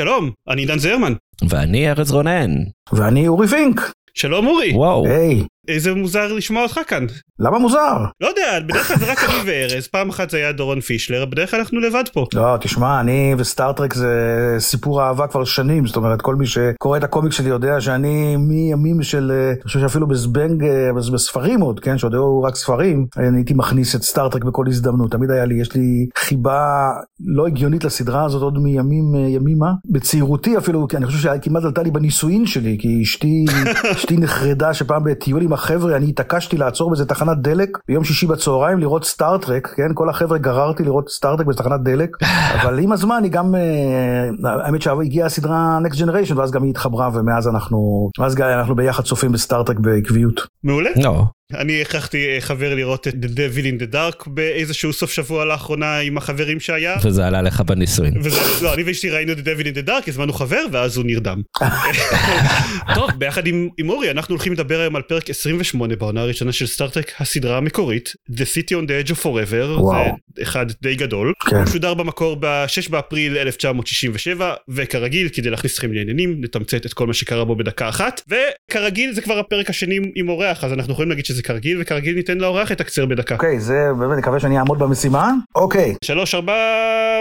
שלום, אני עידן זרמן. ואני ארז רונן. ואני אורי וינק. שלום אורי. וואו. היי. איזה מוזר לשמוע אותך כאן. למה מוזר? לא יודע, בדרך כלל זה רק אני וארז, פעם אחת זה היה דורון פישלר, בדרך כלל אנחנו לבד פה. לא, תשמע, אני וסטארטרק זה סיפור אהבה כבר שנים, זאת אומרת, כל מי שקורא את הקומיק שלי יודע שאני מימים של, אה, אני חושב שאפילו בזבנג, אה, בספרים עוד, כן, שעוד היו רק ספרים, אני הייתי מכניס את סטארטרק בכל הזדמנות, תמיד היה לי, יש לי חיבה לא הגיונית לסדרה הזאת עוד מימים אה, ימימה. בצעירותי אפילו, כי אני חושב שכמעט עלתה לי בנישואין שלי, כי אשתי, אשתי נחרדה שפעם בטיול עם החבר'ה אני התעקשתי לעצור באיזה תחנת דלק ביום שישי בצהריים לראות סטארטרק, כן? כל החבר'ה גררתי לראות סטארטרק בתחנת דלק, אבל עם הזמן היא גם, אה, האמת שהגיעה הסדרה Next Generation ואז גם היא התחברה ומאז אנחנו, ואז אנחנו ביחד צופים בסטארטרק בעקביות. מעולה. לא. אני הכרחתי אה, חבר לראות את The Devil in the Dark באיזשהו סוף שבוע לאחרונה עם החברים שהיה. וזה עלה לך בנישואין. וזה, לא, אני ואשתי ראינו The Devil in the Dark, הזמנו חבר ואז הוא נרדם. טוב, ביחד עם, עם אורי אנחנו הולכים לדבר היום על פרק 28 בעונה הראשונה של סטארטק הסדרה המקורית, The City on the Edge of Forever, וואו. זה אחד די גדול. כן. הוא שודר במקור ב-6 באפריל 1967, וכרגיל כדי להכניס אתכם לעניינים נתמצת את כל מה שקרה בו בדקה אחת, וכרגיל זה כבר הפרק השני עם אורח אז אנחנו יכולים להגיד שזה כרגיל, וכרגיל ניתן לאורח לתקצר בדקה. אוקיי, זה באמת, מקווה שאני אעמוד במשימה. אוקיי, שלוש, ארבע,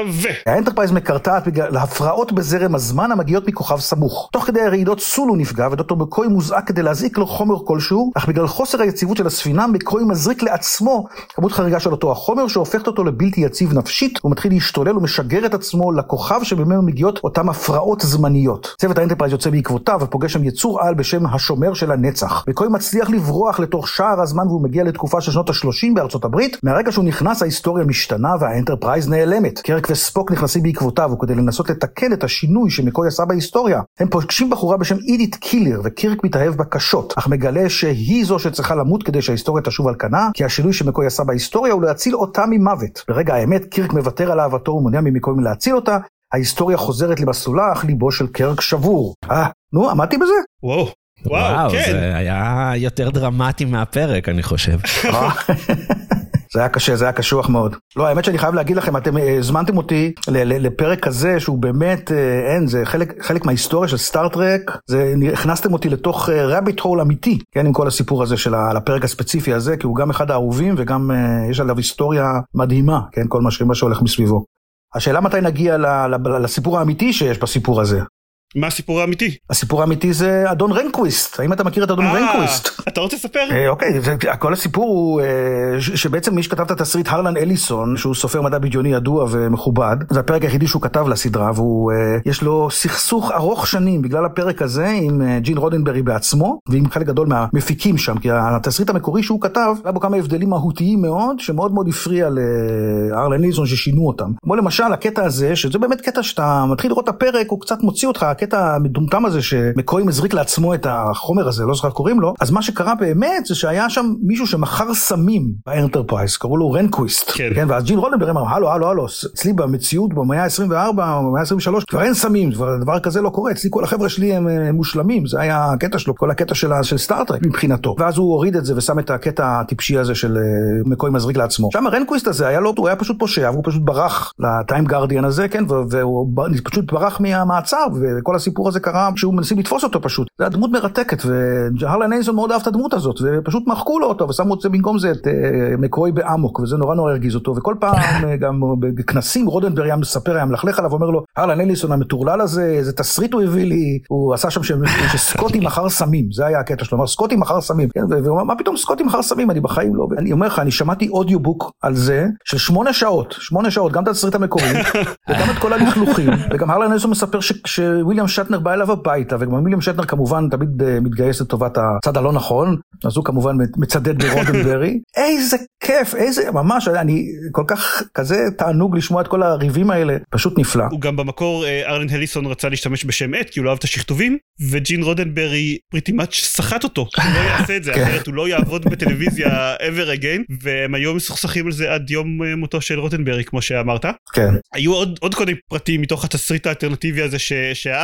ו... האנטרפרייז מקרטעת בגלל הפרעות בזרם הזמן המגיעות מכוכב סמוך. תוך כדי הרעידות סולו נפגע ודוקטור מקוי מוזעק כדי להזריק לו חומר כלשהו, אך בגלל חוסר היציבות של הספינה מקוי מזריק לעצמו כמות חריגה של אותו החומר שהופכת אותו לבלתי יציב נפשית, הוא מתחיל להשתולל ומשגר את עצמו לכוכב שממנו מגיעות אותם הפרעות זמניות. צוות האנטרפרייז יוצא בעקבותיו ופוגש שם יצור על בשם השומר של הנצח. מקוי מצליח לברוח לתוך שער הזמן והוא מגיע לתקופה של שנות ה-30 בארצות הברית. מהרגע שהוא נכנס ההיסטוריה משתנה והאנטרפרייז נעלמת. קרק וספוק נכנסים בעקבותיו וכדי לנסות לתקן את השינוי שמקוי עשה בהיסטוריה. הם פוגשים בחורה בשם אידית קילר וקירק מתאהב בה קשות, אך מגלה שהיא זו שצריכה למות כדי שההיסטוריה תשוב על כנה, כי השינוי שמקוי עשה בהיסטוריה הוא להציל אותה ממוות. ברגע האמת קירק מוותר על אהבתו ומונע ממקוי מלהציל אותה, ההיסטוריה חוזרת למסלולה אך ליבו של קרק שבור. אה, נו, עמדתי בזה? וואו, וואו, וואו, כן. זה היה יותר דרמטי מהפרק, אני חושב. אה, זה היה קשה, זה היה קשוח מאוד. לא, האמת שאני חייב להגיד לכם, אתם אה, הזמנתם אותי ל- ל- לפרק כזה שהוא באמת, אה, אין, זה חלק, חלק מההיסטוריה של סטאר טרק, זה, הכנסתם אותי לתוך rabbit hole אמיתי, כן, עם כל הסיפור הזה של הפרק הספציפי הזה, כי הוא גם אחד האהובים וגם אה, יש עליו היסטוריה מדהימה, כן, כל מה, שהולך מסביבו. השאלה מתי נגיע ל- ל- לסיפור האמיתי שיש בסיפור הזה. מה הסיפור האמיתי? הסיפור האמיתי זה אדון רנקוויסט, האם אתה מכיר את אדון אה, רנקוויסט? אתה רוצה לספר? אה, אוקיי, זה, כל הסיפור הוא אה, ש- שבעצם מי שכתב את התסריט הרלן אליסון, שהוא סופר מדע בדיוני ידוע ומכובד, זה הפרק היחידי שהוא כתב לסדרה, והוא, אה, יש לו סכסוך ארוך שנים בגלל הפרק הזה עם אה, ג'ין רודנברי בעצמו, ועם חלק גדול מהמפיקים שם, כי התסריט המקורי שהוא כתב, היה בו כמה הבדלים מהותיים מאוד, שמאוד מאוד הפריע להרלן אליסון ששינו אותם. כמו למשל הקטע הזה, שזה באמת קטע שאתה מתחיל לראות את הפרק, הוא קצת מוציא אותך, הקטע המטומטם הזה שמקוי מזריק לעצמו את החומר הזה, לא זוכר איך קוראים לו, אז מה שקרה באמת זה שהיה שם מישהו שמכר סמים באנטרפרייז, קראו לו רנקוויסט, כן. כן, ואז ג'ין רודנברי אמר, הלו, הלו, הלו, אצלי במציאות במאה ה-24 או במאה ה-23 כבר אין סמים, כבר דבר כזה לא קורה, אצלי כל החבר'ה שלי הם אה, מושלמים, זה היה הקטע שלו, כל הקטע של, של סטאר טרק מבחינתו, ואז הוא הוריד את זה ושם את הקטע הטיפשי הזה של אה, מקוי מזריק לעצמו. שם הרנקוויסט הזה היה לא, הוא היה פשוט פושע, והוא פשוט ברח לטיים גרדיאן הזה, כן, והוא פשוט ברח מהמעצר, וכל הסיפור הזה קרה שהוא מנסים לתפוס אותו פשוט. זה היה דמות מרתקת, והרלן איינסון מאוד אהב את הדמות הזאת, ופשוט מחקו לו אותו ושמו את זה במקום זה את אה, מקוי באמוק, וזה נורא נורא הרגיז אותו, וכל פעם אה, גם בכנסים רודנברג היה מספר, היה מלכלך עליו, אומר לו, הרלן איינסון המטורלל הזה, איזה תסריט הוא הביא לי, הוא עשה שם שסקוטי מכר סמים, זה היה הקטע שלו, אמר סקוטי מכר סמים, כן, והוא אמר, מה פתאום סקוטי מכר סמים, אני בחיים לא, אני אומר לך, אני שמעתי אודיובוק על זה, של שמונה שעות, שמונה שעות, גם את התסריט המקורי, וגם את כל הלכלוכים, וגם הרלן איינסון מספר ש- שוויליאם וויליאם שטנר בא אליו הביתה, וגם וויליאם שטנר כמובן תמיד אה, מתגייס לטובת הצד הלא נכון, אז הוא כמובן מצדד ברודנברי. איזה כיף, איזה, ממש, אני כל כך כזה תענוג לשמוע את כל הריבים האלה, פשוט נפלא. הוא גם במקור אה, ארלן הליסון רצה להשתמש בשם עט כי הוא לא אהב את השכתובים וג'ין רודנברי פריטי מאץ' סחט אותו שהוא לא יעשה את זה כן. אחרת הוא לא יעבוד בטלוויזיה ever again והם היום מסוכסכים על זה עד יום אה, מותו של רוטנברי כמו שאמרת. כן, היו עוד כל מיני פרטים מתוך התסריט האלטרנטיבי הזה ש,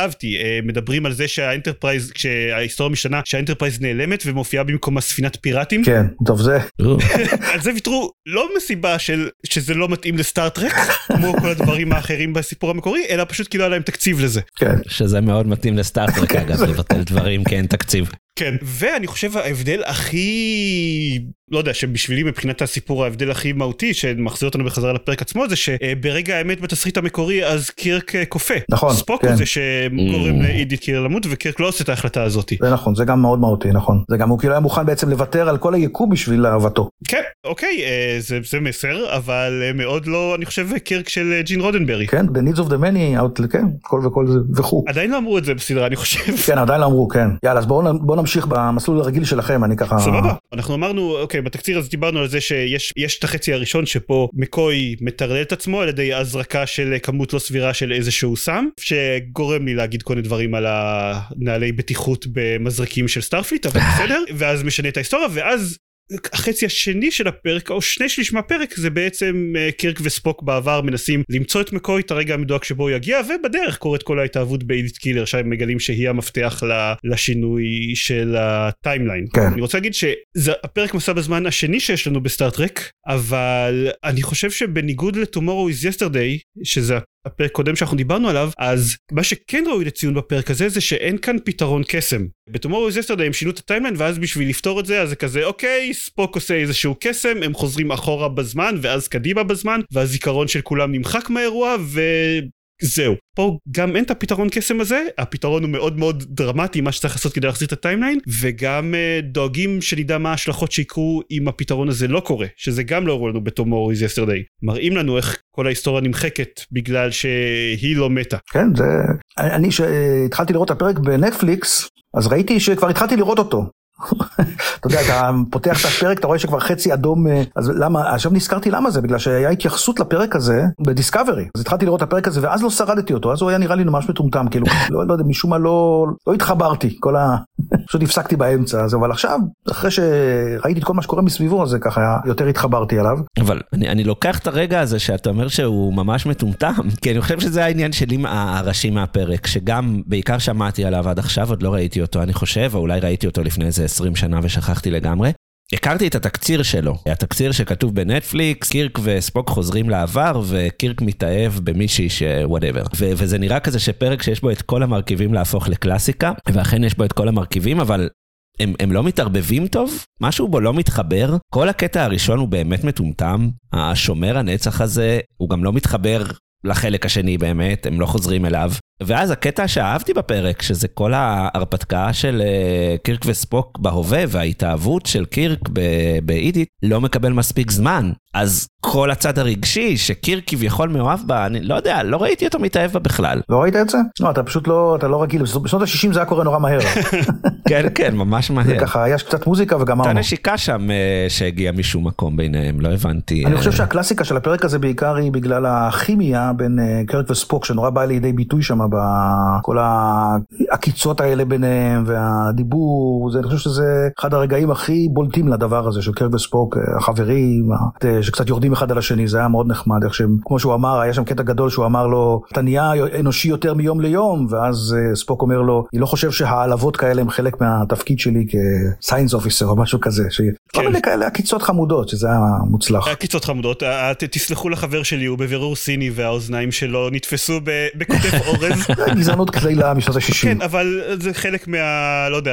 שאהבתי אה, מדברים על זה שהאנטרפרייז כשההיסטוריה משתנה שהאנטרפרייז נעלמת ומופיעה במקומה ספינת פיראטים כן, טוב זה, על זה ויתרו לא מסיבה של שזה לא מתאים לסטאר טרק כמו כל הדברים האחרים בסיפור המקורי אלא פשוט כי לא היה להם תקציב לזה. כן. שזה מאוד מתאים לסטאר טרק אגב, לבטל דברים כי אין תקציב. כן ואני חושב ההבדל הכי לא יודע שבשבילי מבחינת הסיפור ההבדל הכי מהותי שמחזיר אותנו בחזרה לפרק עצמו זה שברגע האמת בתסריט המקורי אז קירק אה, כופה. נכון, ספוק כן. הוא זה שגורם Mm. לאידית קירק למות וקירק לא עושה את ההחלטה הזאת. זה נכון, זה גם מאוד מהותי, נכון. זה גם הוא כאילו היה מוכן בעצם לוותר על כל היקום בשביל אהבתו. כן אוקיי אה, זה, זה מסר אבל אה, מאוד לא אני חושב קירק של ג'ין רודנברי. כן, the needs of the many, out, כן, כל וכל זה וכו'. עדיין לא אמרו את זה בסדרה אני חושב. כן, עדיין לא אמרו, כן. יאללה, אז בואו בוא נמשיך במסלול הרגיל שלכם, אני ככה... סבבה. אנחנו אמרנו אוקיי בתקציר הזה דיברנו על זה שיש יש את החצי הראשון שפה מקוי מטרלל את עצמו על ידי הזרקה של כמות לא סבירה של איזשהו סם שגורם לי להגיד כל מיני דברים על נהלי בטיחות במזרקים של סטארפליט אבל בסדר ואז משנה את ההיסטוריה ואז החצי השני של הפרק או שני שליש מהפרק זה בעצם אה, קירק וספוק בעבר מנסים למצוא את מקוי את הרגע המדויק שבו הוא יגיע ובדרך קורית כל ההתאהבות באידית קילר שהם מגלים שהיא המפתח לשינוי של ה timeline. כן. אני רוצה להגיד שזה הפרק מסע בזמן השני שיש לנו בסטאר טרק אבל אני חושב שבניגוד ל-Tomorrow is Yesterday שזה הפרק קודם שאנחנו דיברנו עליו אז מה שכן ראוי לציון בפרק הזה זה שאין כאן פתרון קסם. ב-Tomorrow is הם שינו את ה timeline ואז בשביל לפתור את זה אז זה כזה אוקיי ספוק עושה איזשהו קסם הם חוזרים אחורה בזמן ואז קדימה בזמן והזיכרון של כולם נמחק מהאירוע ו... זהו. פה גם אין את הפתרון קסם הזה, הפתרון הוא מאוד מאוד דרמטי מה שצריך לעשות כדי להחזיר את ה-timeline, וגם uh, דואגים שנדע מה ההשלכות שיקרו אם הפתרון הזה לא קורה, שזה גם לא הראו לנו ב-Tomorrow is yesterday. מראים לנו איך כל ההיסטוריה נמחקת בגלל שהיא לא מתה. כן, זה... אני שהתחלתי לראות את הפרק בנטפליקס, אז ראיתי שכבר התחלתי לראות אותו. אתה יודע, אתה פותח את הפרק, אתה רואה שכבר חצי אדום, אה, אז למה, עכשיו נזכרתי למה זה, בגלל שהיה התייחסות לפרק הזה ב-Discovery. אז התחלתי לראות את הפרק הזה ואז לא שרדתי אותו, אז הוא היה נראה לי ממש מטומטם, כאילו, לא, לא יודע, משום מה לא, לא התחברתי, כל ה... פשוט הפסקתי באמצע, אז, אבל עכשיו, אחרי שראיתי את כל מה שקורה מסביבו, אז ככה יותר התחברתי אליו. אבל אני, אני לוקח את הרגע הזה שאתה אומר שהוא ממש מטומטם, כי אני חושב שזה העניין שלי הראשי מהפרק, שגם בעיקר שמעתי עליו עד עכשיו, עוד לא ראיתי אותו אני חושב, או אולי ראיתי אותו לפני איזה 20 שנה ושכחתי לגמרי. הכרתי את התקציר שלו, התקציר שכתוב בנטפליקס, קירק וספוק חוזרים לעבר וקירק מתאהב במישהי שוואטאבר. וזה נראה כזה שפרק שיש בו את כל המרכיבים להפוך לקלאסיקה, ואכן יש בו את כל המרכיבים, אבל הם, הם לא מתערבבים טוב? משהו בו לא מתחבר? כל הקטע הראשון הוא באמת מטומטם, השומר הנצח הזה, הוא גם לא מתחבר לחלק השני באמת, הם לא חוזרים אליו. ואז הקטע שאהבתי בפרק, שזה כל ההרפתקה של אה, קירק וספוק בהווה וההתאהבות של קירק באידית, לא מקבל מספיק זמן. אז כל הצד הרגשי שקירק כביכול מאוהב בה, אני לא יודע, לא ראיתי אותו מתאהב בה בכלל. לא ראית את זה? לא, אתה פשוט לא, אתה לא רגיל, בשנות ה-60 זה היה קורה נורא מהר. כן, כן, ממש זה מהר. ככה, היה קצת מוזיקה הייתה וגמרנו. נשיקה שם אה, שהגיעה משום מקום ביניהם, לא הבנתי. אני אה, חושב שהקלאסיקה של הפרק הזה בעיקר היא בגלל הכימיה בין קרק וספוק שנורא באה לידי ביטוי שם בכל העקיצות האלה ביניהם והדיבור, זה, אני חושב שזה אחד הרגעים הכי בולטים לדבר הזה של קרק וספוק, החברים, שקצת יורדים אחד על השני, זה היה מאוד נחמד, איך שהם, כמו שהוא אמר, היה שם קטע גדול שהוא אמר לו, אתה נהיה אנושי יותר מיום ליום, ואז אה, ספוק אומר לו, אני לא חושב שהעלבות כאלה הם חלק מהתפקיד שלי כסיינס אופיסר או משהו כזה, שכל כן. מיני כאלה עקיצות חמודות, שזה היה מוצלח. עקיצות חמודות, אה, תסלחו לחבר שלי, הוא בבירור סיני והאוזניים שלו נתפסו ב- בכותף אורז. זה גזענות כלילה משנות ה-60. כן, אבל זה חלק מה... לא יודע,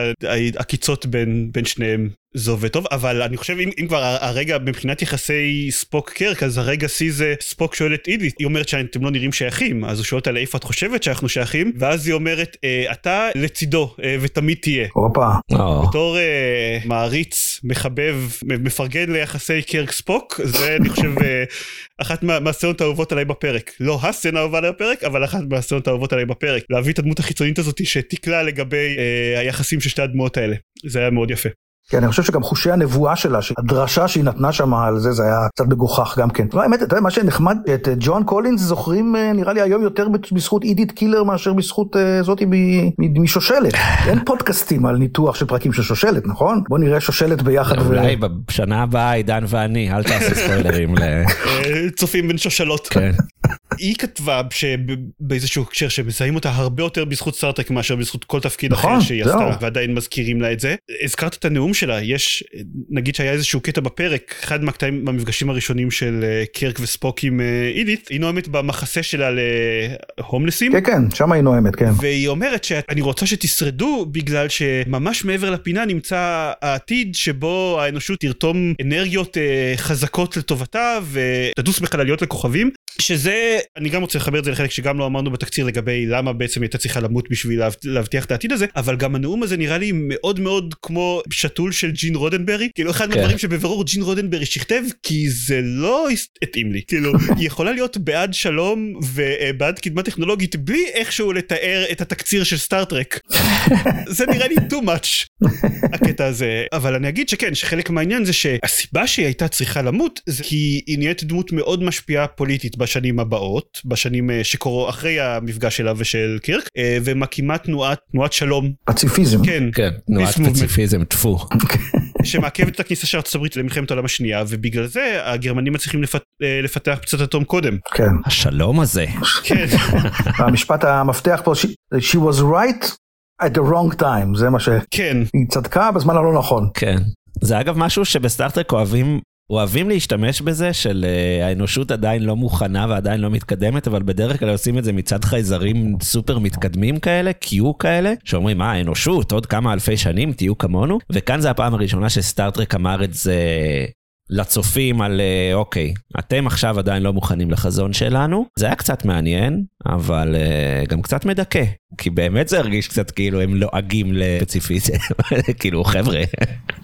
העקיצות בין שניהם. זה עובד טוב, אבל אני חושב אם, אם כבר הרגע מבחינת יחסי ספוק קרק, אז הרגע שיא זה ספוק שואל את אידית, היא אומרת שאתם לא נראים שייכים, אז הוא שואל אותה לאיפה את חושבת שאנחנו שייכים, ואז היא אומרת, אה, אתה לצידו אה, ותמיד תהיה. הופה. בתור אה, מעריץ, מחבב, מפרגן ליחסי קירק ספוק, זה אני חושב אה, אחת מה- מהסצנות האהובות עליי בפרק. לא הסצנה האהובה עליי בפרק, אבל אחת מהסצנות האהובות עליי בפרק. להביא את הדמות החיצונית הזאת שתקלע לגבי אה, היחסים של שתי הדמויות האלה. זה היה מאוד יפה. כן, אני חושב שגם חושי הנבואה שלה, הדרשה שהיא נתנה שם על זה, זה היה קצת מגוחך גם כן. לא, האמת, אתה יודע, מה שנחמד, את אה, ג'ואן קולינס זוכרים אה, נראה לי היום יותר בזכות אידית קילר מאשר בזכות אה, זאתי מ- משושלת. אין פודקאסטים על ניתוח של פרקים של שושלת, נכון? בוא נראה שושלת ביחד. אולי בשנה הבאה עידן ואני, אל תעשה ספוילרים צופים בין שושלות. כן. היא כתבה שבאיזשהו הקשר שמזהים אותה הרבה יותר בזכות סטארטרק מאשר בזכות כל תפקיד נכון, אחר שהיא. עשתה ועדיין מזכירים לה את זה. הזכרת את הנאום שלה יש נגיד שהיה איזשהו קטע בפרק אחד מהקטעים במפגשים הראשונים של אה, קרק וספוק עם אה, אידית היא נואמת במחסה שלה להומלסים. כן, כן, שם היא נואמת, כן. והיא אומרת שאני רוצה שתשרדו בגלל שממש מעבר לפינה נמצא העתיד שבו האנושות תרתום אנרגיות אה, חזקות לטובתה ותדוס בחלליות לכוכבים שזה אני גם רוצה לחבר את זה לחלק שגם לא אמרנו בתקציר לגבי למה בעצם הייתה צריכה למות בשביל להב- להבטיח את העתיד הזה אבל גם הנאום הזה נראה לי מאוד מאוד כמו שתול של ג'ין רודנברי כאילו אחד כן. מהדברים שבבירור ג'ין רודנברי שכתב כי זה לא התאים לי. כאילו היא יכולה להיות בעד שלום ובעד קדמה טכנולוגית בלי איכשהו לתאר את התקציר של סטארטרק זה נראה לי too much הקטע הזה. אבל אני אגיד שכן שחלק מהעניין זה שהסיבה שהיא הייתה צריכה למות זה כי היא נהיית דמות מאוד משפיעה פוליטית בשנים הבאות בשנים אה, שקורו אחרי המפגש שלה ושל קירק אה, ומקימה תנועת תנועת שלום פציפיזם. כן כן, תנועת. פציפיזם, טפו. שמעכבת את הכניסה של ארצות הברית למלחמת העולם השנייה ובגלל זה הגרמנים מצליחים לפת... אה, לפתח פצצת אטום קודם כן. השלום הזה. כן המשפט המפתח פה, she- she was right at the wrong time, זה מה שהיא כן צדקה בזמן הלא נכון. כן. זה אגב משהו שבסטארטרק אוהבים, אוהבים להשתמש בזה של אה, האנושות עדיין לא מוכנה ועדיין לא מתקדמת, אבל בדרך כלל עושים את זה מצד חייזרים סופר מתקדמים כאלה, Q כאלה, שאומרים, מה, האנושות, עוד כמה אלפי שנים תהיו כמונו, וכאן זה הפעם הראשונה שסטארטרק אמר את זה לצופים על אה, אוקיי, אתם עכשיו עדיין לא מוכנים לחזון שלנו. זה היה קצת מעניין, אבל אה, גם קצת מדכא, כי באמת זה הרגיש קצת כאילו הם לועגים לפציפיזם, כאילו חבר'ה.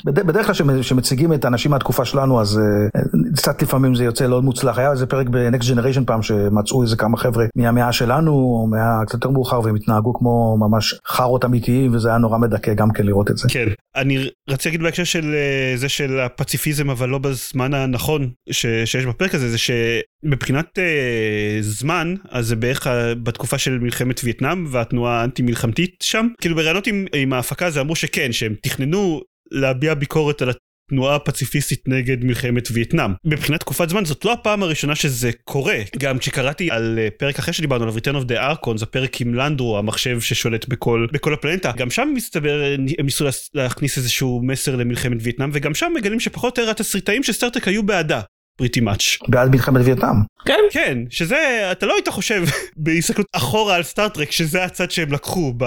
בד- בדרך כלל כשמ- כשמציגים את האנשים מהתקופה שלנו אז אה, קצת לפעמים זה יוצא לא מוצלח. היה איזה פרק ב-Next Generation פעם שמצאו איזה כמה חבר'ה מהמאה שלנו או מהקצת יותר מאוחר והם התנהגו כמו ממש חארות אמיתיים וזה היה נורא מדכא גם כן לראות את זה. כן אני רציתי להגיד בהקשר של זה של הפציפיזם אבל לא בזמן הנכון ש, שיש בפרק הזה זה שמבחינת אה, זמן אז זה בערך ה- בתקופה של מלחמת וייטנאם והתנועה האנטי מלחמתית שם. כאילו בראיונות עם, עם ההפקה זה אמרו שכן שהם תכננו להביע ביקורת על התנועה הפציפיסטית נגד מלחמת וייטנאם. מבחינת תקופת זמן זאת לא הפעם הראשונה שזה קורה. גם כשקראתי על אה, פרק אחר שדיברנו עליו, Return of the Archons, הפרק עם לנדרו, המחשב ששולט בכל, בכל הפלנטה, גם שם מסתבר אה, הם ניסו להכניס איזשהו מסר למלחמת וייטנאם, וגם שם מגלים שפחות או יותר התסריטאים של סטארטרק היו בעדה. Pretty much. בעד מלחמת וייטנאם. כן. כן, שזה, אתה לא היית חושב בהסתכלות אחורה על סטארטרק שזה הצד שהם לקחו ב,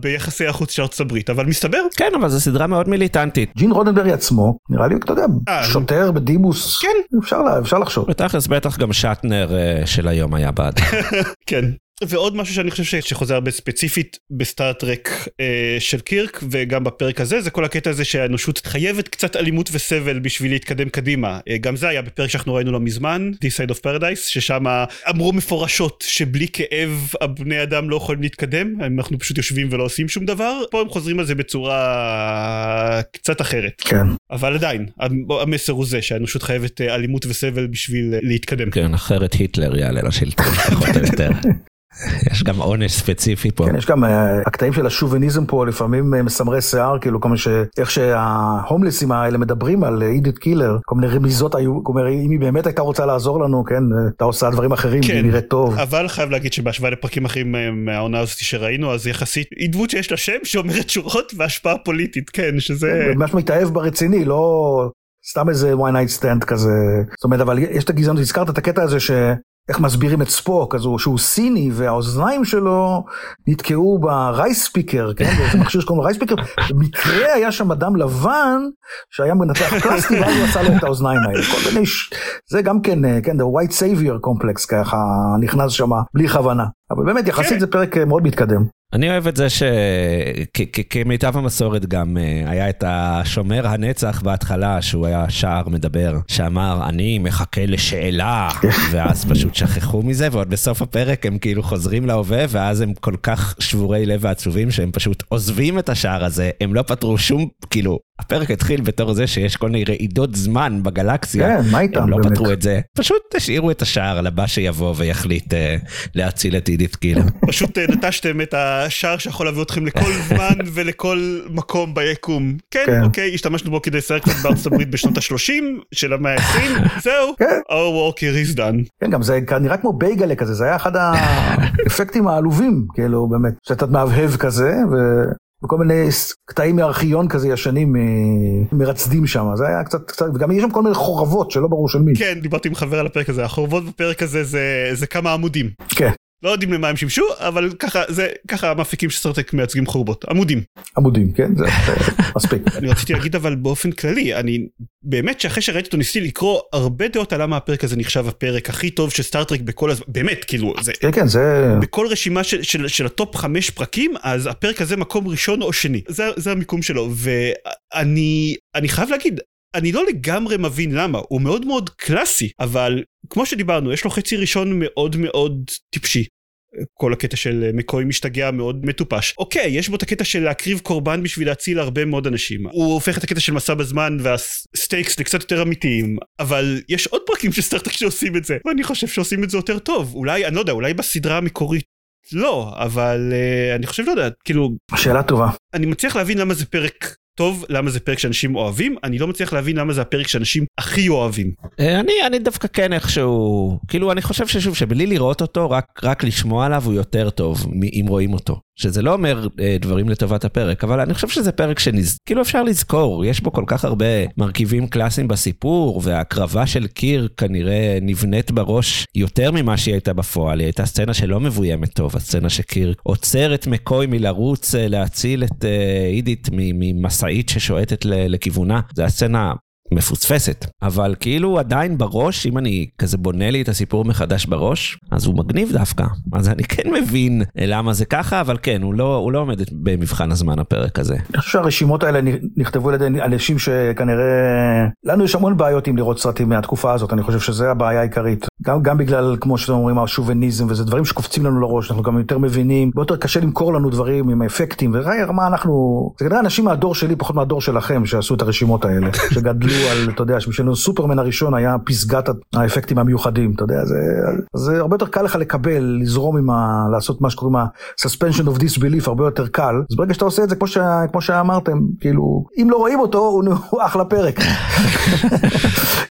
ביחסי החוץ של ארצות הברית, אבל מסתבר, כן, אבל זו סדרה מאוד מיליטנטית. ג'ין רודנברי עצמו נראה לי אתה יודע אה, שוטר בדימוס. כן. אפשר לה- אפשר לחשוב. בתכלס בטח גם שאטנר אה, של היום היה בעד. כן. ועוד משהו שאני חושב שחוזר הרבה ספציפית בסטארטרק אה, של קירק וגם בפרק הזה זה כל הקטע הזה שהאנושות חייבת קצת אלימות וסבל בשביל להתקדם קדימה אה, גם זה היה בפרק שאנחנו ראינו לא מזמן This Side of Paradise ששם אמרו מפורשות שבלי כאב הבני אדם לא יכולים להתקדם אנחנו פשוט יושבים ולא עושים שום דבר פה הם חוזרים על זה בצורה קצת אחרת כן. אבל עדיין המסר הוא זה שהאנושות חייבת אה, אלימות וסבל בשביל אה, להתקדם. כן, אחרת היטלר יעלה לשלטון, פחות או יותר. יש גם עונש ספציפי פה. כן, יש גם אה, הקטעים של השוביניזם פה לפעמים אה, מסמרי שיער, כאילו מיני ש... איך שההומלסים האלה מדברים על אידית קילר, כל מיני רמיזות היו, כלומר אם היא באמת הייתה רוצה לעזור לנו, כן, אה, הייתה עושה דברים אחרים, כן. היא נראית טוב. אבל חייב להגיד שבהשוואה לפרקים אחרים אה, מהעונה הזאת שראינו אז יחסית היא דמות שיש לה שם שאומרת שורות והשפעה פוליטית כן שזה ממש מתאהב ברציני, לא סתם איזה one night stand כזה. זאת אומרת, אבל יש את הגזענות, הזכרת את הקטע הזה ש... איך מסבירים את ספוק, אז הוא, שהוא סיני והאוזניים שלו נתקעו ברייספיקר, כן, באיזה מכשיר שקוראים לו רייספיקר, במקרה היה שם אדם לבן שהיה מנתח פלסטי ואז הוא עשה לו את האוזניים האלה, כל מיני, ש... זה גם כן, אה, כן, the white savior complex ככה נכנס שם בלי כוונה, אבל באמת יחסית כן. זה פרק אה, מאוד מתקדם. אני אוהב את זה שכמיטב המסורת גם אה, היה את השומר הנצח בהתחלה, שהוא היה שער מדבר, שאמר, אני מחכה לשאלה, ואז פשוט שכחו מזה, ועוד בסוף הפרק הם כאילו חוזרים להווה, ואז הם כל כך שבורי לב ועצובים, שהם פשוט עוזבים את השער הזה, הם לא פתרו שום, כאילו, הפרק התחיל בתור זה שיש כל מיני רעידות זמן בגלקסיה. כן, מה איתם הם לא באמת? פתרו את זה, פשוט השאירו את השער לבא שיבוא ויחליט אה, להציל את עידית כאילו. פשוט אה, נטשתם את השער שיכול להביא אתכם לכל זמן ולכל מקום ביקום. כן, כן. אוקיי, השתמשנו בו כדי לסייג קצת בארצות הברית בשנות ה-30 של המאה ה-20, זהו, כן. our worker is done. כן, גם זה נראה כמו בייגלה כזה, זה היה אחד האפקטים העלובים, כאילו, באמת, שאתה מהבהב כזה, ו... וכל מיני קטעים מארכיון כזה ישנים אה, מרצדים שם, זה היה קצת, קצת, וגם יש שם כל מיני חורבות שלא ברור של מי. כן, דיברתי עם חבר על הפרק הזה, החורבות בפרק הזה זה, זה כמה עמודים. כן, לא יודעים למה הם שימשו, אבל ככה, זה, ככה המפיקים של סטארטרק מייצגים חורבות, עמודים. עמודים, כן, זה זה מספיק. אני רציתי להגיד אבל באופן כללי, אני באמת שאחרי שראיתי אותו ניסיתי לקרוא הרבה דעות על למה הפרק הזה נחשב הפרק הכי טוב של סטארטרק בכל הזמן, באמת, כאילו, זה... כן, כן, זה... בכל רשימה של, של, של ה-top חמש פרקים, אז הפרק הזה מקום ראשון או שני. זה, זה המיקום שלו, ואני אני חייב להגיד, אני לא לגמרי מבין למה, הוא מאוד מאוד קלאסי, אבל כמו שדיברנו, יש לו חצי ראשון מאוד מאוד טיפשי. כל הקטע של מקוי משתגע מאוד מטופש. אוקיי, יש בו את הקטע של להקריב קורבן בשביל להציל הרבה מאוד אנשים. הוא הופך את הקטע של מסע בזמן והסטייקס לקצת יותר אמיתיים, אבל יש עוד פרקים של סטארטק שעושים את זה, ואני חושב שעושים את זה יותר טוב. אולי, אני לא יודע, אולי בסדרה המקורית לא, אבל uh, אני חושב, לא יודע, כאילו, שאלה טובה. אני מצליח להבין למה זה פרק טוב, למה זה פרק שאנשים אוהבים, אני לא מצליח להבין למה זה הפרק שאנשים הכי אוהבים. אה, אני, אני דווקא כן איכשהו, כאילו אני חושב ששוב, שבלי לראות אותו, רק, רק לשמוע עליו הוא יותר טוב אם רואים אותו. שזה לא אומר אה, דברים לטובת הפרק, אבל אני חושב שזה פרק שנז... כאילו אפשר לזכור, יש בו כל כך הרבה מרכיבים קלאסיים בסיפור, וההקרבה של קיר כנראה נבנית בראש יותר ממה שהיא הייתה בפועל. היא הייתה סצנה שלא מבוימת טוב, הסצנה שקיר עוצר את מקוי מלרוץ אה, להציל את אה, אידית מ- ממשאית ששועטת לכיוונה. זו הסצנה מפוספסת, אבל כאילו עדיין בראש, אם אני כזה בונה לי את הסיפור מחדש בראש, אז הוא מגניב דווקא. אז אני כן מבין למה זה ככה, אבל כן, הוא לא, הוא לא עומד במבחן הזמן הפרק הזה. אני חושב שהרשימות האלה נכתבו על ידי אנשים שכנראה... לנו יש המון בעיות עם לראות סרטים מהתקופה הזאת, אני חושב שזה הבעיה העיקרית. גם, גם בגלל, כמו שאתם אומרים, השוביניזם, וזה דברים שקופצים לנו לראש, אנחנו גם יותר מבינים, הרבה יותר קשה למכור לנו דברים עם אפקטים, וראי, מה אנחנו... זה כנראה אנשים מהדור שלי, פחות מהדור שלכם, שעשו את הרשימות האלה, שגדלו על, אתה יודע, שבשבילנו סופרמן הראשון היה פסגת האפקטים המיוחדים, אתה יודע, זה, זה הרבה יותר קל לך לקבל, לזרום עם ה... לעשות מה שקוראים ה-suspension of disbelief, הרבה יותר קל, אז ברגע שאתה עושה את זה, כמו, ש... כמו שאמרתם, כאילו, אם לא רואים אותו, הוא, הוא אחלה פרק.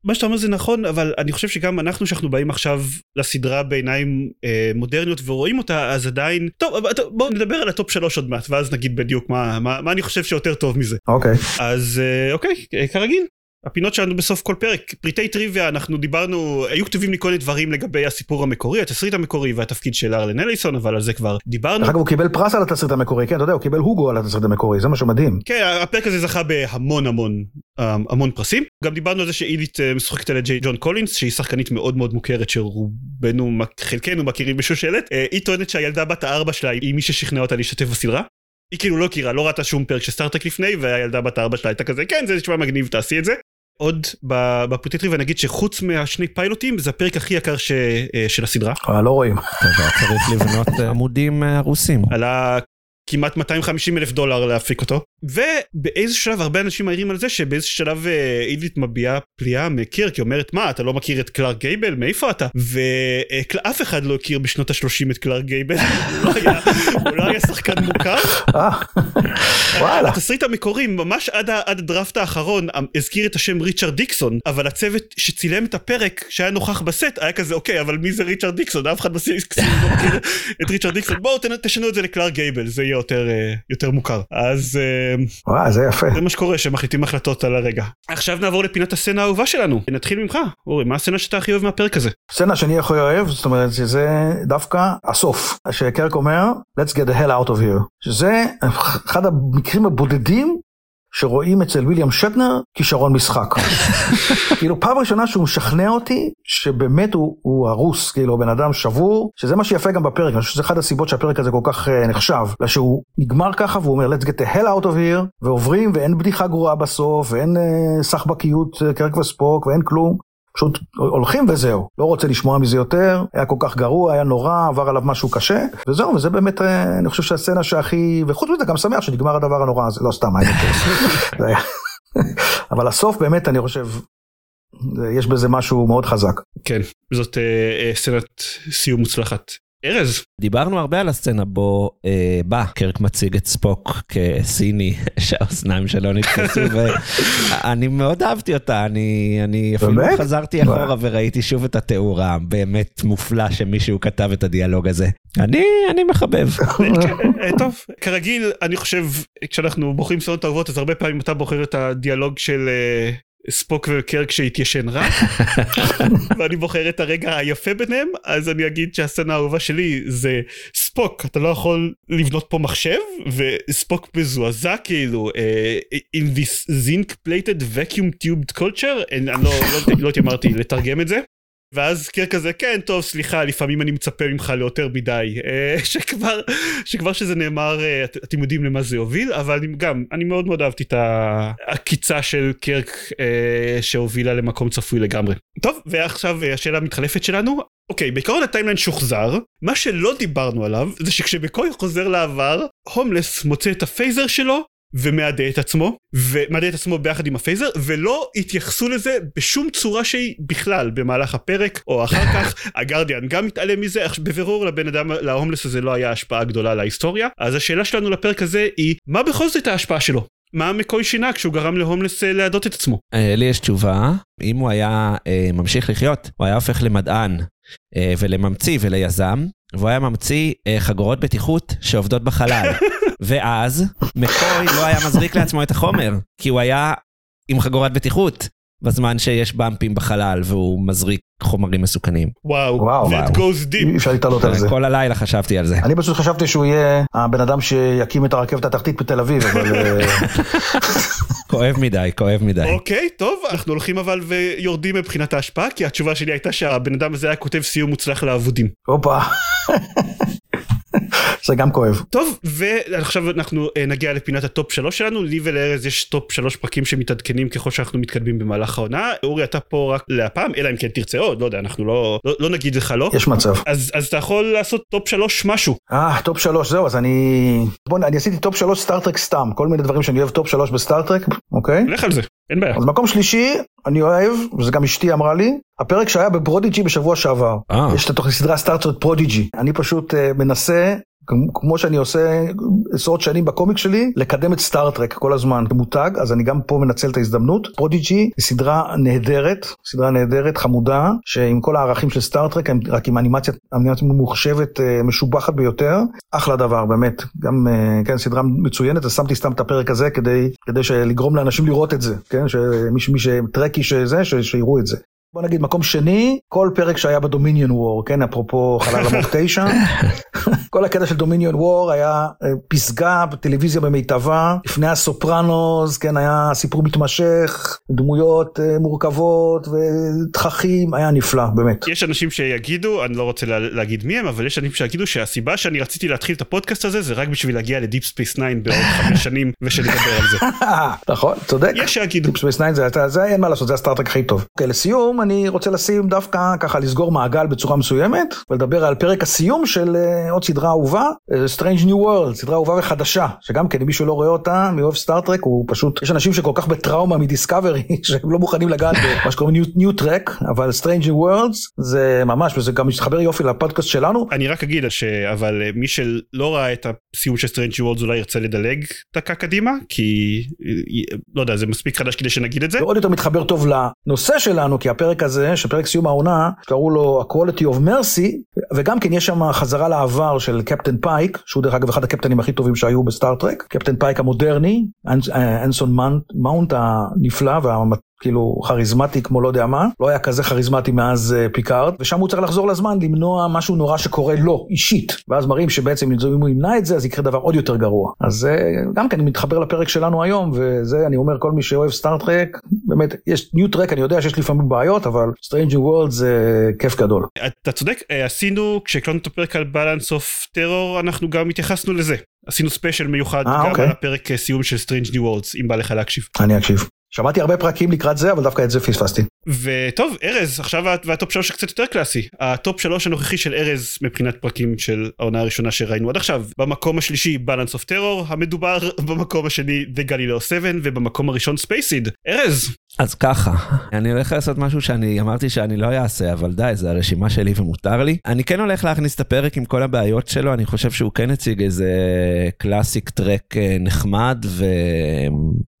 מה שאתה אומר זה נכון, אבל אני חושב שגם אנחנו שאנחנו באים עכשיו לסדרה בעיניים אה, מודרניות ורואים אותה, אז עדיין... טוב, אבל בואו נדבר על ה-top שלוש עוד מעט, ואז נגיד בדיוק מה, מה, מה אני חושב שיותר טוב מזה. אוקיי. אז אה, אוקיי, כרגיל. הפינות שלנו בסוף כל פרק, פריטי טריוויה, אנחנו דיברנו, היו כתובים לי כל מיני דברים לגבי הסיפור המקורי, התסריט המקורי והתפקיד של הארלן אליסון, אבל על זה כבר דיברנו. אגב, הוא קיבל פרס על התסריט המקורי, כן, אתה יודע, הוא קיבל הוגו על התסריט המקורי, זה מה שמדהים. כן, הפרק הזה זכה בהמון המון המון המון פרסים. גם דיברנו על זה שאידית אה, משוחקת על ידי ג'ואן קולינס, שהיא שחקנית מאוד מאוד מוכרת שרובנו, חלקנו מכירים בשושלת. אה, היא טוענת שהילדה בת הארבע שלה היא מי ששכנע אותה להשתתף בסדרה. היא כאילו לא הכירה, לא ראתה שום פרק של סטארטרק לפני, והילדה בת הארבע שלה הייתה כזה, כן, זה נשמע מגניב, תעשי את זה. עוד בפריטי טריוויה נגיד שחוץ מהשני פיילוטים זה הפרק הכי יקר ש, אה, של הסדרה. אבל לא רואים. צריך לבנות אה, עמודים אה, הרוסים. עלה כמעט 250 אלף דולר להפיק אותו ובאיזה שלב הרבה אנשים מעירים על זה שבאיזה שלב אה, אידית מביעה פליאה מקירק, היא אומרת מה אתה לא מכיר את קלארק גייבל מאיפה אתה ואף אחד לא הכיר בשנות ה-30 את קלארק גייבל הוא לא היה- הוא לא היה שחקן מוכר אה, וואלה. התסריט המקורי ממש עד, ה-draft האחרון אמ, הזכיר את השם ריצ'רד דיקסון אבל הצוות שצילם את הפרק שהיה נוכח בסט היה כזה אוקיי אבל מי זה ריצ'רד דיקסון אף אחד בסט לא מכיר את ריצ'רד דיקסון בואו תשנו את זה לקלארק גייבל זה יהיה יותר, אה, יותר מוכר אז אה, וואי, זה יפה. זה מה שקורה שמחליטים החלטות על הרגע. עכשיו נעבור לפינת הסצנה האהובה שלנו. נתחיל ממך, אורי, מה הסצנה שאתה הכי אוהב מהפרק הזה? סצנה שאני הכי אוהב, זאת אומרת שזה דווקא הסוף, שקרק אומר, let's get the hell out of here, שזה אחד המקרים הבודדים שרואים אצל ויליאם שטנר כישרון משחק. כאילו פעם ראשונה שהוא משכנע אותי שבאמת הוא, הוא הרוס, כאילו בן אדם שבור, שזה מה שיפה גם בפרק, אני חושב שזה אחת הסיבות שהפרק הזה כל כך uh, נחשב, שהוא נגמר ככה והוא אומר let's get the hell out of here, ועוברים ואין בדיחה גרועה בסוף, ואין uh, סחבקיות uh, קרק וספוק ואין כלום. פשוט הולכים וזהו, לא רוצה לשמוע מזה יותר, היה כל כך גרוע, היה נורא, עבר עליו משהו קשה, וזהו, וזה באמת, אה, אני חושב שהסצנה שהכי, וחוץ מזה גם שמח שנגמר הדבר הנורא הזה, לא סתם, אבל הסוף באמת, אני חושב, יש בזה משהו מאוד חזק. כן, זאת אה, אה, סצנת סיום מוצלחת. ארז. דיברנו הרבה על הסצנה בו אה, בא קרק מציג את ספוק כסיני שהאוזניים שלו נתפסו ואני מאוד אהבתי אותה אני אני אפילו באמת? חזרתי אחורה וראיתי שוב את התיאור הבאמת מופלא שמישהו כתב את הדיאלוג הזה אני אני מחבב. אה, טוב כרגיל אני חושב כשאנחנו בוחרים סצנות אהובות אז הרבה פעמים אתה בוחר את הדיאלוג של אה, ספוק וקרק שהתיישן רע ואני בוחר את הרגע היפה ביניהם אז אני אגיד שהסצנה האהובה שלי זה ספוק אתה לא יכול לבנות פה מחשב וספוק מזועזע כאילו uh, in this zinc plated vacuum tubed culture אני לא, לא, לא התיימרתי לתרגם את זה ואז קירק כזה כן טוב סליחה לפעמים אני מצפה ממך ליותר מדי. אה, שכבר שכבר שזה נאמר אה, אתם יודעים למה זה יוביל אבל גם אני מאוד מאוד אהבתי את העקיצה של קירק אה, שהובילה למקום צפוי לגמרי. טוב ועכשיו השאלה המתחלפת שלנו. אוקיי בעיקרון ה-timeline שוחזר. מה שלא דיברנו עליו זה כשמקוי חוזר לעבר הומלס מוצא את ה-phaser שלו ומאדה את עצמו ומאדה את עצמו ביחד עם ה-phaser ולא התייחסו לזה בשום צורה שהיא בכלל במהלך הפרק או אחר כך ה-Guardian גם מתעלם מזה בבירור לבן אדם להומלס הזה לא היה השפעה גדולה להיסטוריה אז השאלה שלנו לפרק הזה היא מה בכל זאת ההשפעה שלו מה מקוי שינה כשהוא גרם להומלס אה, להדות את עצמו? אה, לי יש תשובה, אם הוא היה אה, ממשיך לחיות, הוא היה הופך למדען ולממציא וליזם, והוא היה ממציא חגורות בטיחות שעובדות בחלל. ואז מקוי לא היה מזריק לעצמו את החומר, כי הוא היה עם חגורת בטיחות. בזמן שיש במפים בחלל והוא מזריק חומרים מסוכנים. וואו, that goes deep. אפשר להתעלות על זה. כל הלילה חשבתי על זה. אני פשוט חשבתי שהוא יהיה הבן אדם שיקים את הרכבת התחתית בתל אביב, אבל... אה, כואב מדי, כואב מדי. אוקיי, טוב, אנחנו הולכים אבל ויורדים מבחינת ההשפעה, כי התשובה שלי הייתה שהבן אדם הזה היה כותב סיום מוצלח לאבודים. הופה. זה גם כואב. טוב ועכשיו אנחנו uh, נגיע לפינת ה-top שלוש שלנו לי ולארז יש top שלוש פרקים שמתעדכנים ככל שאנחנו מתקדמים במהלך העונה אורי אתה פה רק להפעם אלא אם כן תרצה עוד לא יודע אנחנו לא לא, לא נגיד לך לא יש מצב אז אז אתה יכול לעשות טופ שלוש משהו. אה טופ שלוש זהו אז אני בוא אני עשיתי טופ שלוש סטארטרק סתם כל מיני דברים שאני אוהב טופ שלוש בסטארטרק אוקיי. לך על זה אין בעיה. אז מקום שלישי אני אוהב וזה גם אשתי אמרה לי הפרק שהיה ב Prodigy בשבוע שעבר. אה. יש את התוכנית סדרה סטארטרק Prodigy אני פשוט uh, מנסה כמו שאני עושה עשרות שנים בקומיק שלי, לקדם את סטארט-טרק כל הזמן כמותג, אז אני גם פה מנצל את ההזדמנות. Prodigy היא סדרה נהדרת, סדרה נהדרת, חמודה, שעם כל הערכים של סטארט-טרק, רק עם אנימציה, אנימציה ממוחשבת אה, משובחת ביותר, אחלה דבר באמת, גם אה, כן סדרה מצוינת, אז שמתי סתם את הפרק הזה כדי, כדי לגרום לאנשים לראות את זה, כן, שמי שטרקי שזה, שיראו את זה. בוא נגיד מקום שני, כל פרק שהיה בדומיניון וור, כן, אפרופו חלל עמוק 9, כל הקטע של דומיניון וור היה אה, פסגה בטלוויזיה במיטבה, לפני הסופרנוס, כן, היה סיפור מתמשך, דמויות אה, מורכבות ותככים, היה נפלא, באמת. יש אנשים שיגידו, אני לא רוצה לה, להגיד מי הם, אבל יש אנשים שיגידו שהסיבה שאני רציתי להתחיל את הפודקאסט הזה, זה רק בשביל להגיע ל Deep Space 9 בעוד חמש שנים ושנדבר על זה. נכון, צודק. יש שיגידו. Deep Space 9 זה, זה אין מה לעשות, זה הסטארטרק הכי טוב. אוקיי, לסיום, אני רוצה לשים דווקא ככה לסגור מעגל בצורה מסוימת ולדבר על פרק הסיום של uh, עוד סדרה אהובה, uh, Strange New Worlds, סדרה אהובה וחדשה, שגם כן אם מישהו לא רואה אותה מאוהב סטארט-טרק הוא פשוט, יש אנשים שכל כך בטראומה מ Discovery שהם לא מוכנים לגעת במה שקוראים New Trek, אבל Strange New Worlds זה ממש וזה גם מתחבר יופי לפודקאסט שלנו. אני רק אגיד אבל מי שלא ראה את הסיום של Strange New Worlds אולי ירצה לדלג דקה קדימה כי לא יודע זה מספיק חדש כדי שנגיד את זה. ועוד יותר מתחבר טוב לנושא שלנו כי הפרק הפרק הזה, שפרק סיום העונה, שקראו לו ה-Quality of Mercy, וגם כן יש שם חזרה לעבר של קפטן פייק, שהוא דרך אגב אחד הקפטנים הכי טובים שהיו בסטארט-טרק, קפטן פייק המודרני, אה, אנסון מאונט הנפלא כאילו כריזמטי כמו לא יודע מה, לא היה כזה כריזמטי מאז uh, פיקארד, ושם הוא צריך לחזור לזמן למנוע משהו נורא שקורה לו, אישית. ואז מראים שבעצם אם הוא ימנע את זה, אז יקרה דבר עוד יותר גרוע. אז uh, גם כן, מתחבר לפרק שלנו היום, וזה, אני אומר, כל מי שאוהב סטארט-טרק, באמת, יש New Trek, אני יודע שיש לפעמים בעיות, אבל Strange New Worlds זה כיף גדול. אתה צודק, אה, עשינו, כשהקלטנו את הפרק על Balance of Terror, אנחנו גם התייחסנו לזה. עשינו ספיישל מיוחד אה, גם אוקיי. על הפרק סיום של Strange New Worlds, אם בא לך להקשיב. אני אקשיב. שמעתי הרבה פרקים לקראת זה אבל דווקא את זה פספסתי. וטוב ארז עכשיו והטופ שלוש קצת יותר קלאסי הטופ שלוש הנוכחי של ארז מבחינת פרקים של העונה הראשונה שראינו עד עכשיו במקום השלישי Balance of Terror המדובר במקום השני The Galileo 7 ובמקום הראשון Space Seed ארז. אז ככה אני הולך לעשות משהו שאני אמרתי שאני לא אעשה אבל די זה הרשימה שלי ומותר לי אני כן הולך להכניס את הפרק עם כל הבעיות שלו אני חושב שהוא כן הציג איזה Classic Trek אה, נחמד ו...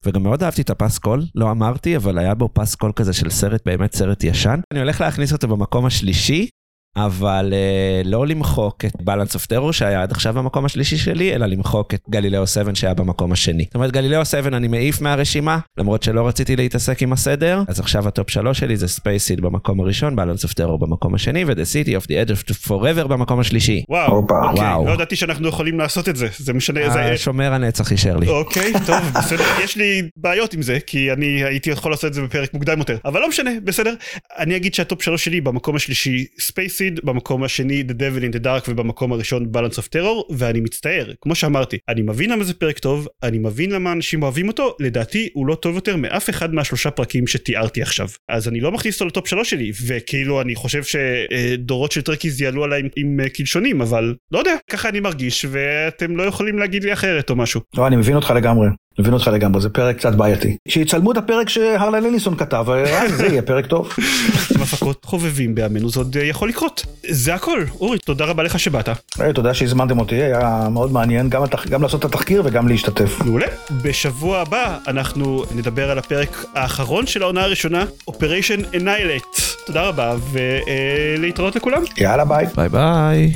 וגם מאוד אהבתי את הפסקול, לא אמרתי, אבל היה בו פסקול כזה של סרט, באמת סרט ישן. אני הולך להכניס אותו במקום השלישי, אבל uh, לא למחוק את Balance of Terror שהיה עד עכשיו במקום השלישי שלי, אלא למחוק את גלילאו 7 שהיה במקום השני. זאת אומרת, גלילאו 7 אני מעיף מהרשימה, למרות שלא רציתי להתעסק עם הסדר, אז עכשיו הטופ שלוש שלי זה Seed במקום הראשון, Balance of Terror במקום השני, ו-The City of the Edge of Forever במקום השלישי. וואו, אוקיי, וואו. לא ידעתי שאנחנו יכולים לעשות את זה, זה משנה איזה... שומר הנצח אישר לי. אוקיי, טוב, בסדר, יש לי בעיות עם זה, כי אני הייתי יכול לעשות את זה בפרק מוקדם יותר, אבל לא משנה, בסדר. אני אגיד שהטופ שלוש שלי במקום השלישי Space Seed, במקום השני The Devil in the Dark ובמקום הראשון Balance of Terror ואני מצטער כמו שאמרתי אני מבין למה זה פרק טוב אני מבין למה אנשים אוהבים אותו לדעתי הוא לא טוב יותר מאף אחד מהשלושה פרקים שתיארתי עכשיו אז אני לא מכניס אותו לטופ שלוש שלי וכאילו אני חושב שדורות של טרקיז יעלו עליי עם, עם קלשונים אבל לא יודע ככה אני מרגיש ואתם לא יכולים להגיד לי אחרת או משהו. לא אני מבין אותך לגמרי. מבין אותך לגמרי, זה פרק קצת בעייתי. שיצלמו את הפרק שהרלן אליסון כתב, אה, זה יהיה פרק טוב. עם הפקות חובבים בימינו זה עוד אה, יכול לקרות. זה הכל. אורי, תודה רבה לך שבאת. אה, תודה שהזמנתם אותי, היה מאוד מעניין גם, התח... גם לעשות את התחקיר וגם להשתתף. מעולה. בשבוע הבא אנחנו נדבר על הפרק האחרון של העונה הראשונה, Operation Annihilate. תודה רבה ולהתראות לכולם. יאללה ביי. ביי ביי.